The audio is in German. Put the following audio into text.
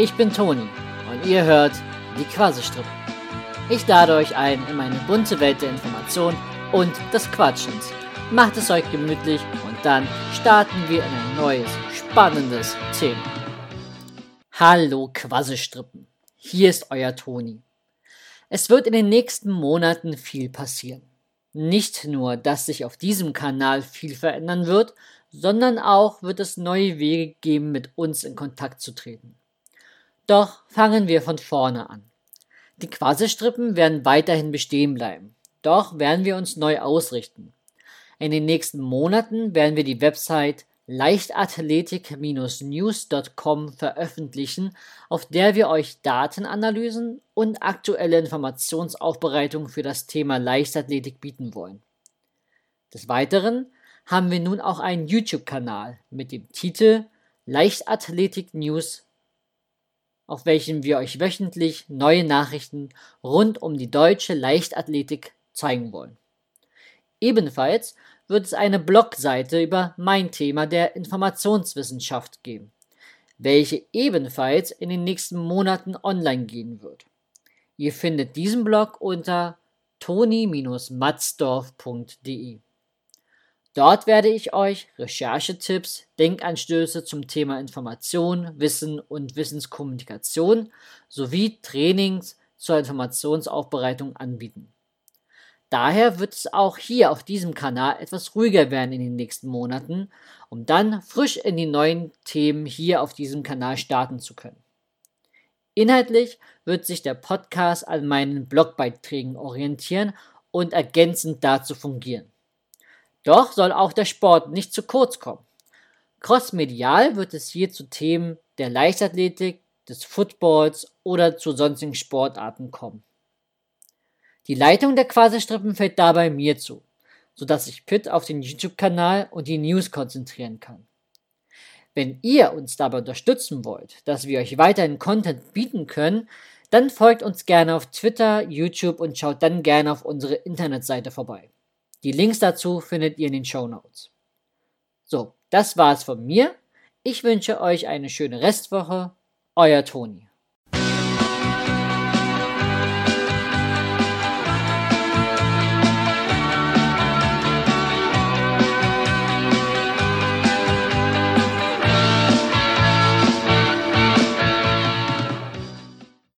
Ich bin Toni und ihr hört die Quasselstrippen. Ich lade euch ein in meine bunte Welt der Information und des Quatschens. Macht es euch gemütlich und dann starten wir in ein neues, spannendes Thema. Hallo Quasselstrippen, hier ist euer Toni. Es wird in den nächsten Monaten viel passieren. Nicht nur, dass sich auf diesem Kanal viel verändern wird, sondern auch wird es neue Wege geben, mit uns in Kontakt zu treten. Doch fangen wir von vorne an. Die Quasselstrippen werden weiterhin bestehen bleiben, doch werden wir uns neu ausrichten. In den nächsten Monaten werden wir die Website leichtathletik-news.com veröffentlichen, auf der wir euch Datenanalysen und aktuelle Informationsaufbereitung für das Thema Leichtathletik bieten wollen. Des Weiteren haben wir nun auch einen YouTube-Kanal mit dem Titel Leichtathletik News, auf welchem wir euch wöchentlich neue Nachrichten rund um die deutsche Leichtathletik zeigen wollen. Ebenfalls wird es eine Blogseite über mein Thema der Informationswissenschaft geben, welche ebenfalls in den nächsten Monaten online gehen wird. Ihr findet diesen Blog unter toni-matzdorf.de. Dort werde ich euch Recherchetipps, Denkanstöße zum Thema Information, Wissen und Wissenskommunikation sowie Trainings zur Informationsaufbereitung anbieten. Daher wird es auch hier auf diesem Kanal etwas ruhiger werden in den nächsten Monaten, um dann frisch in die neuen Themen hier auf diesem Kanal starten zu können. Inhaltlich wird sich der Podcast an meinen Blogbeiträgen orientieren und ergänzend dazu fungieren. Doch soll auch der Sport nicht zu kurz kommen. Crossmedial wird es hier zu Themen der Leichtathletik, des Footballs oder zu sonstigen Sportarten kommen. Die Leitung der Quasi-Strippen fällt dabei mir zu, sodass sich Pitt auf den YouTube-Kanal und die News konzentrieren kann. Wenn ihr uns dabei unterstützen wollt, dass wir euch weiterhin Content bieten können, dann folgt uns gerne auf Twitter, YouTube und schaut dann gerne auf unsere Internetseite vorbei. Die Links dazu findet ihr in den Show Notes. So, das war's von mir. Ich wünsche euch eine schöne Restwoche. Euer Toni.